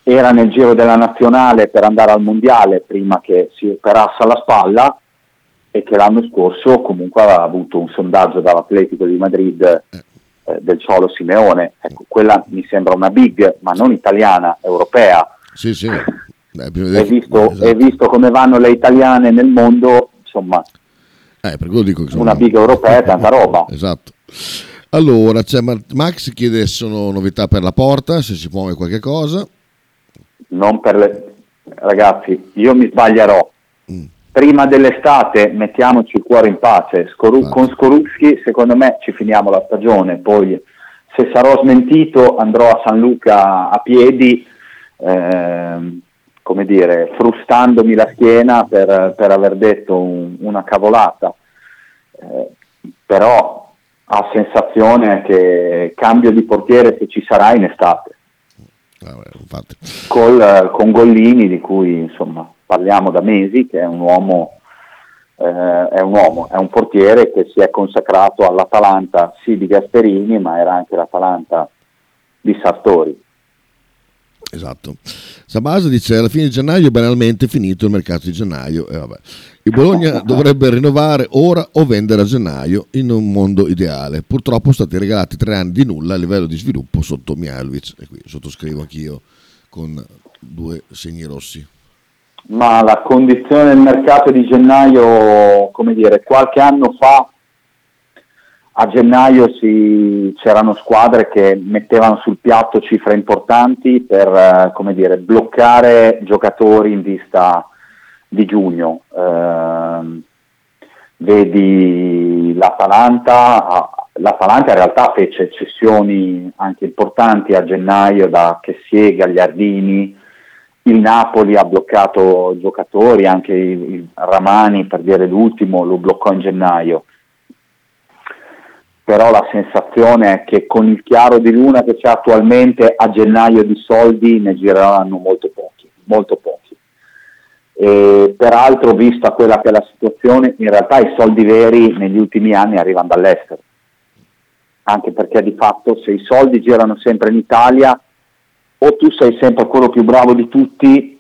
era nel giro della nazionale per andare al mondiale prima che si operasse alla spalla e che l'anno scorso comunque aveva avuto un sondaggio dall'Atletico di Madrid eh, del Ciolo Simeone. Ecco, quella mi sembra una big, ma non italiana, europea. Sì, sì. Beh, prima E visto, esatto. e visto come vanno le italiane nel mondo, insomma, Eh, per quello dico che una big europea è tanta roba. Esatto. Allora, c'è Max chiede se sono novità per la porta, se si muove qualche cosa. non per le... Ragazzi, io mi sbaglierò. Mm. Prima dell'estate mettiamoci il cuore in pace. Scoru- con Skorupski secondo me ci finiamo la stagione, poi se sarò smentito andrò a San Luca a piedi, ehm, come dire, frustandomi la schiena per, per aver detto un- una cavolata. Eh, però ha sensazione che cambio di portiere se ci sarà in estate col, con Gollini di cui insomma parliamo da mesi che è un uomo eh, è un uomo, è un portiere che si è consacrato all'Atalanta sì di Gasperini ma era anche l'Atalanta di Sartori Esatto. Sabasa dice alla fine di gennaio è banalmente finito il mercato di gennaio. E vabbè. Il Bologna dovrebbe rinnovare ora o vendere a gennaio in un mondo ideale. Purtroppo sono stati regalati tre anni di nulla a livello di sviluppo sotto Mialovic. E qui sottoscrivo anch'io con due segni rossi. ma la condizione del mercato di gennaio come dire qualche anno fa a gennaio si- c'erano squadre che mettevano sul piatto cifre importanti per eh, dire, bloccare giocatori in vista di giugno. Ehm, vedi l'Atalanta, ah, l'Atalanta in realtà fece cessioni anche importanti a gennaio da Chessiega, Gagliardini, il Napoli ha bloccato giocatori, anche il Ramani per dire l'ultimo lo bloccò in gennaio però la sensazione è che con il chiaro di luna che c'è attualmente a gennaio di soldi ne gireranno molto pochi, molto pochi. E peraltro, vista quella che è la situazione, in realtà i soldi veri negli ultimi anni arrivano dall'estero, anche perché di fatto se i soldi girano sempre in Italia, o tu sei sempre quello più bravo di tutti,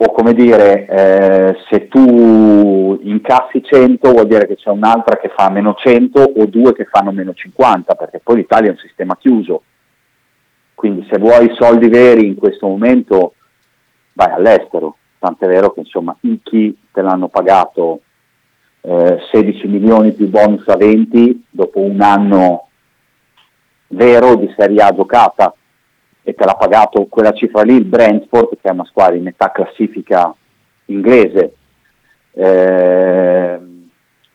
o come dire, eh, se tu incassi 100 vuol dire che c'è un'altra che fa meno 100 o due che fanno meno 50, perché poi l'Italia è un sistema chiuso. Quindi se vuoi soldi veri in questo momento vai all'estero, tant'è vero che insomma i chi te l'hanno pagato eh, 16 milioni più bonus a 20 dopo un anno vero di Serie A giocata e te l'ha pagato quella cifra lì il Brentford che è una squadra in metà classifica inglese. Eh,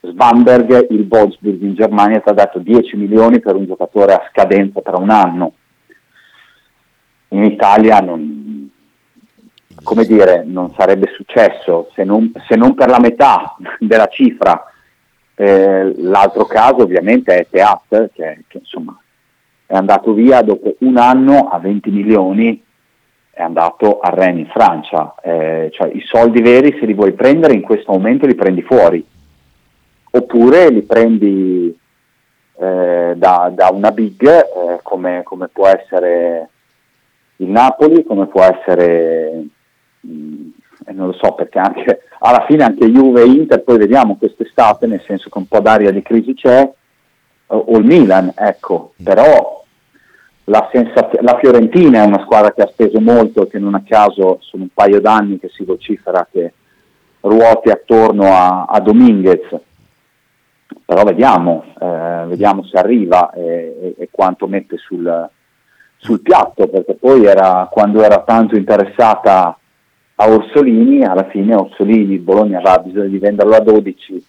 Svanberg il Wolfsburg in Germania ti ha dato 10 milioni per un giocatore a scadenza tra un anno. In Italia non, come dire, non sarebbe successo se non, se non per la metà della cifra. Eh, l'altro caso ovviamente è Teat, che, che, insomma è andato via dopo un anno a 20 milioni, è andato a Rennes in Francia. Eh, cioè, I soldi veri se li vuoi prendere in questo momento li prendi fuori, oppure li prendi eh, da, da, una big eh, come, come può essere il Napoli, come può essere, non lo so perché anche alla fine anche Juve e Inter, poi vediamo quest'estate, nel senso che un po' d'aria di crisi c'è, o, il Milan, ecco, però la, sensaz- la, Fiorentina è una squadra che ha speso molto, che non a caso sono un paio d'anni che si vocifera che ruoti attorno a, a Dominguez, però vediamo, eh, vediamo se arriva e, e, e quanto mette sul, sul piatto, perché poi era, quando era tanto interessata a Orsolini, alla fine Orsolini, Bologna aveva bisogno di venderlo a 12,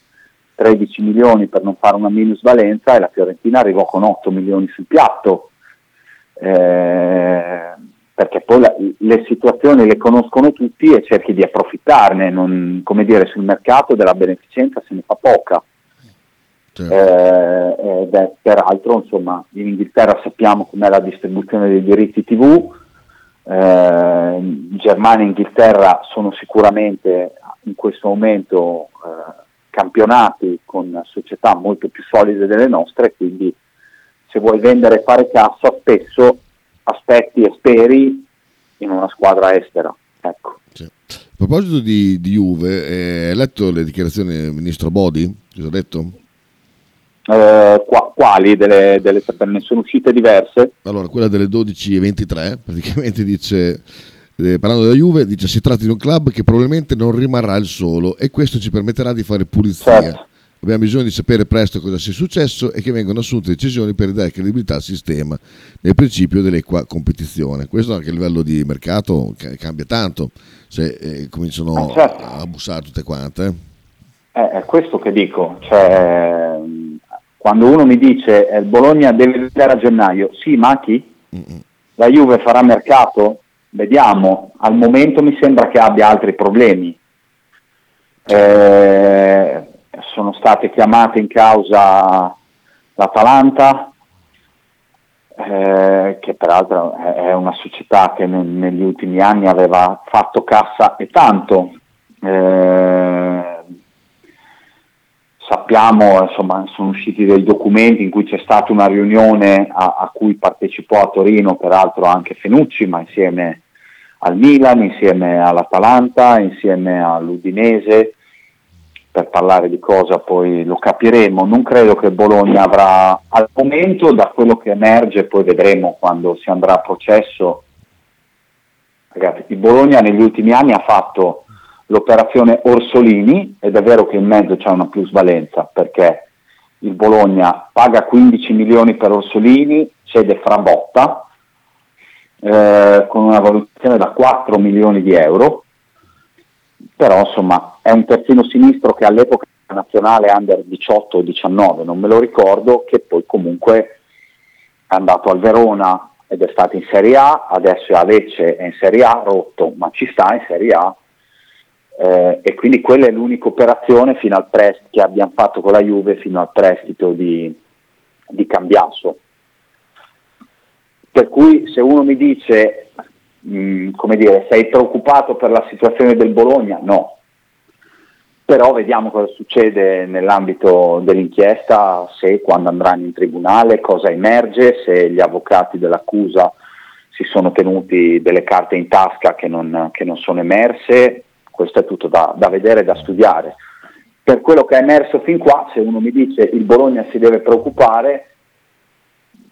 13 milioni per non fare una minusvalenza e la Fiorentina arrivò con 8 milioni sul piatto, eh, perché poi la, le situazioni le conoscono tutti e cerchi di approfittarne, non, come dire sul mercato della beneficenza se ne fa poca. Certo. Eh, ed è, peraltro insomma, in Inghilterra sappiamo com'è la distribuzione dei diritti TV, eh, Germania e Inghilterra sono sicuramente in questo momento eh, campionati con società molto più solide delle nostre, quindi se vuoi vendere e fare cassa spesso aspetti e speri in una squadra estera. Ecco. Sì. A proposito di, di Juve, eh, hai letto le dichiarazioni del ministro Bodi? Cosa ha detto? Eh, qua, quali? Delle, delle, ne sono uscite diverse? Allora, quella delle 12 e 23 <laughs> praticamente dice, eh, parlando della Juve, dice si tratta di un club che probabilmente non rimarrà il solo e questo ci permetterà di fare pulizia. Certo. Abbiamo bisogno di sapere presto cosa sia successo e che vengano assunte decisioni per dare credibilità al sistema nel principio dell'equa competizione. Questo anche a livello di mercato cambia tanto se eh, cominciano eh, certo. a bussare tutte quante. Eh, è questo che dico, cioè, quando uno mi dice eh, il Bologna deve vedere a gennaio, sì, ma chi? La Juve farà mercato? Vediamo, al momento mi sembra che abbia altri problemi. Eh, sono state chiamate in causa l'Atalanta, eh, che peraltro è una società che ne, negli ultimi anni aveva fatto cassa e tanto. Eh, sappiamo, insomma, sono usciti dei documenti in cui c'è stata una riunione a, a, cui partecipò a Torino, peraltro anche Fenucci, ma insieme al Milan, insieme all'Atalanta, insieme all'Udinese, per parlare di cosa poi lo capiremo. Non credo che Bologna avrà, al momento, da quello che emerge, poi vedremo quando si andrà a processo. Ragazzi, il Bologna negli ultimi anni ha fatto l'operazione Orsolini ed è vero che in mezzo c'è una plusvalenza perché il Bologna paga 15 milioni per Orsolini, cede Frabotta eh, con una valutazione da 4 milioni di euro, però insomma è un terzino sinistro che all'epoca nazionale under 18 o 19, non me lo ricordo, che poi comunque è andato al Verona ed è stato in Serie A, adesso è a Lecce è in Serie A, rotto, ma ci sta in Serie A eh, e quindi quella è l'unica operazione prest- che abbiamo fatto con la Juve fino al prestito di, di Cambiasso. Per cui se uno mi dice, mh, mm, come dire, sei preoccupato per la situazione del Bologna? No. Però vediamo cosa succede nell'ambito dell'inchiesta, se quando andranno in tribunale, cosa emerge, se gli avvocati dell'accusa si sono tenuti delle carte in tasca che non, che non sono emerse, questo è tutto da, da vedere e da studiare. Per quello che è emerso fin qua, se uno mi dice il Bologna si deve preoccupare,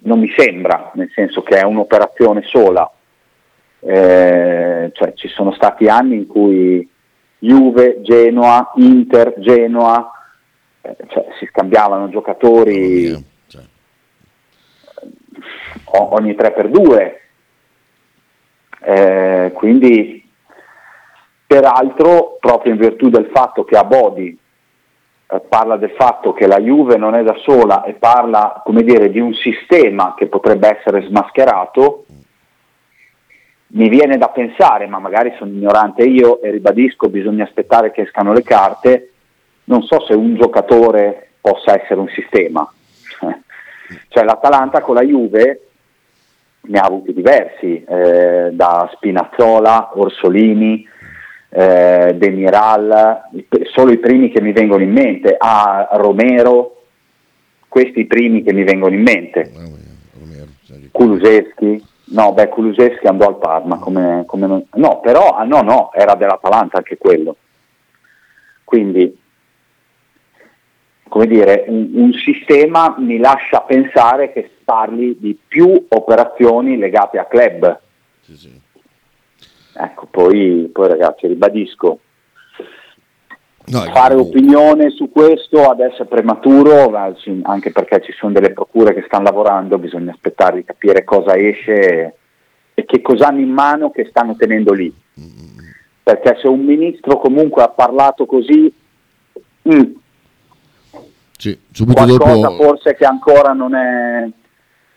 non mi sembra, nel senso che è un'operazione sola. Eh, cioè, ci sono stati anni in cui Juve, Genoa, Inter, Genoa, eh, cioè, si scambiavano giocatori o- ogni 3x2. Eh, quindi, peraltro, proprio in virtù del fatto che a Bodi eh, parla del fatto che la Juve non è da sola e parla, dire, di un sistema che potrebbe essere smascherato, mi viene da pensare, ma magari sono ignorante io e ribadisco, bisogna aspettare che escano le carte, non so se un giocatore possa essere un sistema. <laughs> Cioè l'Atalanta con la Juve ne ha avuti diversi, eh, da Spinazzola, Orsolini, eh, Demiral, i- solo i primi che mi vengono in mente, a Romero, questi i primi che mi vengono in mente. Kulusevski, no, beh, Kulusevski andò al Parma, come, come non- no, però, ah, no, no, era dell'Atalanta anche quello. Quindi, come dire, un, un sistema mi lascia pensare che parli di più operazioni legate a club. Ecco, poi, poi ragazzi, ribadisco, fare opinione su questo adesso è prematuro, anche perché ci sono delle procure che stanno lavorando, bisogna aspettare di capire cosa esce e, che cosa hanno in mano che stanno tenendo lì. Perché se un ministro comunque ha parlato così, mm, Sì, subito qualcosa dopo forse che ancora non è,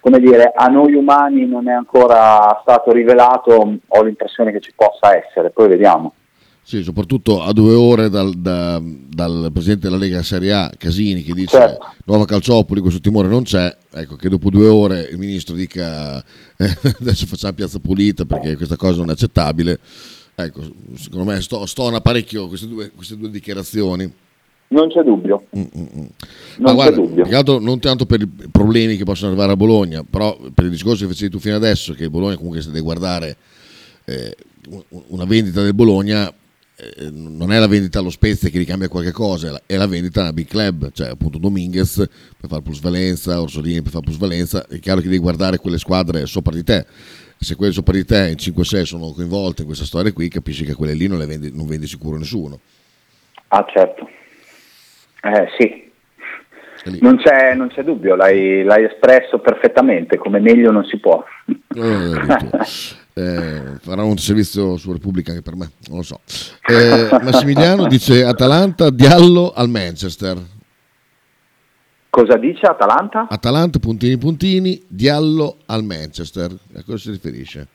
come dire, a noi umani non è ancora stato rivelato, ho l'impressione che ci possa essere, poi vediamo. Sì, soprattutto a due ore dal, da- dal presidente della Lega Serie A, Casini, che dice Certo. nuova Calciopoli, questo timore non c'è, ecco che dopo due ore il ministro dica <laughs> eh, adesso facciamo piazza pulita perché questa cosa non è accettabile. Ecco, secondo me sto, stona parecchio queste due, queste due dichiarazioni. Non c'è dubbio. Ma Non c'è guarda, dubbio. più che altro non tanto per i problemi che possono arrivare a Bologna, però per il discorso che facevi tu fino adesso, che Bologna comunque se deve guardare eh, una vendita del Bologna, eh, non è la vendita allo Spezia che ricambia qualche cosa, è la- vendita a big club, cioè appunto Dominguez per fare plusvalenza, Orsolini per fare plusvalenza, è chiaro che devi guardare quelle squadre sopra di te. Se quelle sopra di te in 5-6 sono coinvolte in questa storia qui, capisci che quelle lì non le vendi, non vendi sicuro nessuno. Ah certo, eh sì, non c'è, non c'è dubbio, l'hai, l'hai espresso perfettamente, come meglio non si può. Eh. <laughs> Eh, farà un servizio su Repubblica anche per me, non lo so. Eh, Massimiliano dice Atalanta, Diallo al Manchester. Cosa dice Atalanta? Atalanta, puntini puntini, Diallo al Manchester. A cosa si riferisce?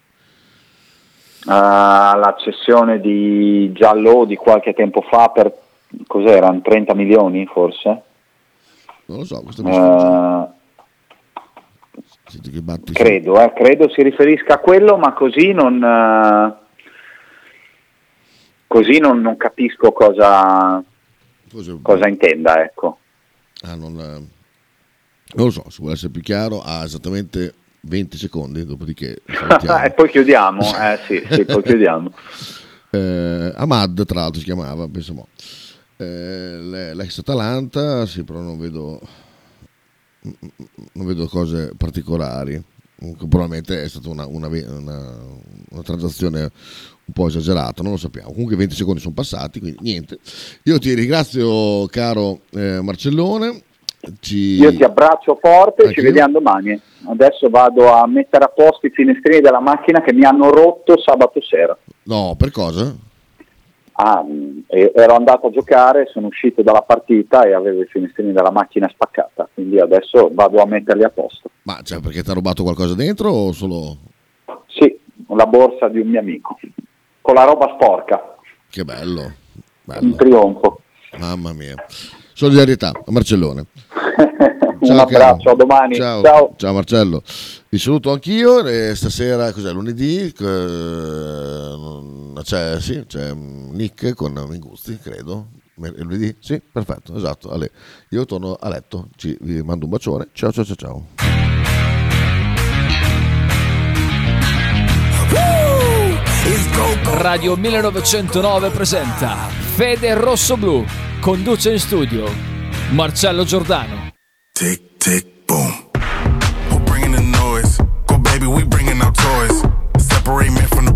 Ah, la cessione di Giallo di qualche tempo fa per, cos'erano, 30 milioni forse? Non lo so, questo mi. Eh, Senti che batti credo, eh, credo si riferisca a quello, ma così non, eh, così non, non capisco cosa, Forse- cosa intenda, ecco. Ah, non, eh, non lo so, se vuole essere più chiaro, ha esattamente 20 secondi, dopodiché <laughs> e poi chiudiamo, eh sì, sì, poi <laughs> chiudiamo. Eh, Ahmad, tra l'altro, si chiamava, penso mo. Eh, le- l'ex Atalanta, sì, però non vedo, non vedo cose particolari. Comunque, probabilmente è stata una, una, una- una transazione un po' esagerata, non lo sappiamo. Comunque 20 secondi sono passati, quindi niente. Io ti ringrazio, caro eh, Marcellone. Ci... Io ti abbraccio forte e ci vediamo domani. Adesso vado a mettere a posto i finestrini della macchina che mi hanno rotto sabato sera. No, per cosa? Ah, e- ero andato a giocare, sono uscito dalla partita e avevo i finestrini della macchina spaccata, quindi adesso vado a metterli a posto. Ma cioè, perché ti ha rubato qualcosa dentro o solo... Sì, la borsa di un mio amico, con la roba sporca, Che bello, un trionfo. mamma mia. Solidarietà a Marcellone. Un Ciao, abbraccio, caro. a domani. Ciao. Ciao. Ciao Marcello. Vi saluto anch'io. e stasera, cos'è? Lunedì? eh, c'è, sì, c'è Nick con Mingusti, credo. Lunedì? Sì, perfetto, esatto. Ale. Io torno a letto. Ci, vi mando un bacione. Ciao, ciao, ciao, ciao. Radio 1909 presenta Fede Rosso Blu. Conduce in studio Marcello Giordano. Tick, tick, boom. Who bringing the noise? Go, baby, we bringing our toys. Separate men from the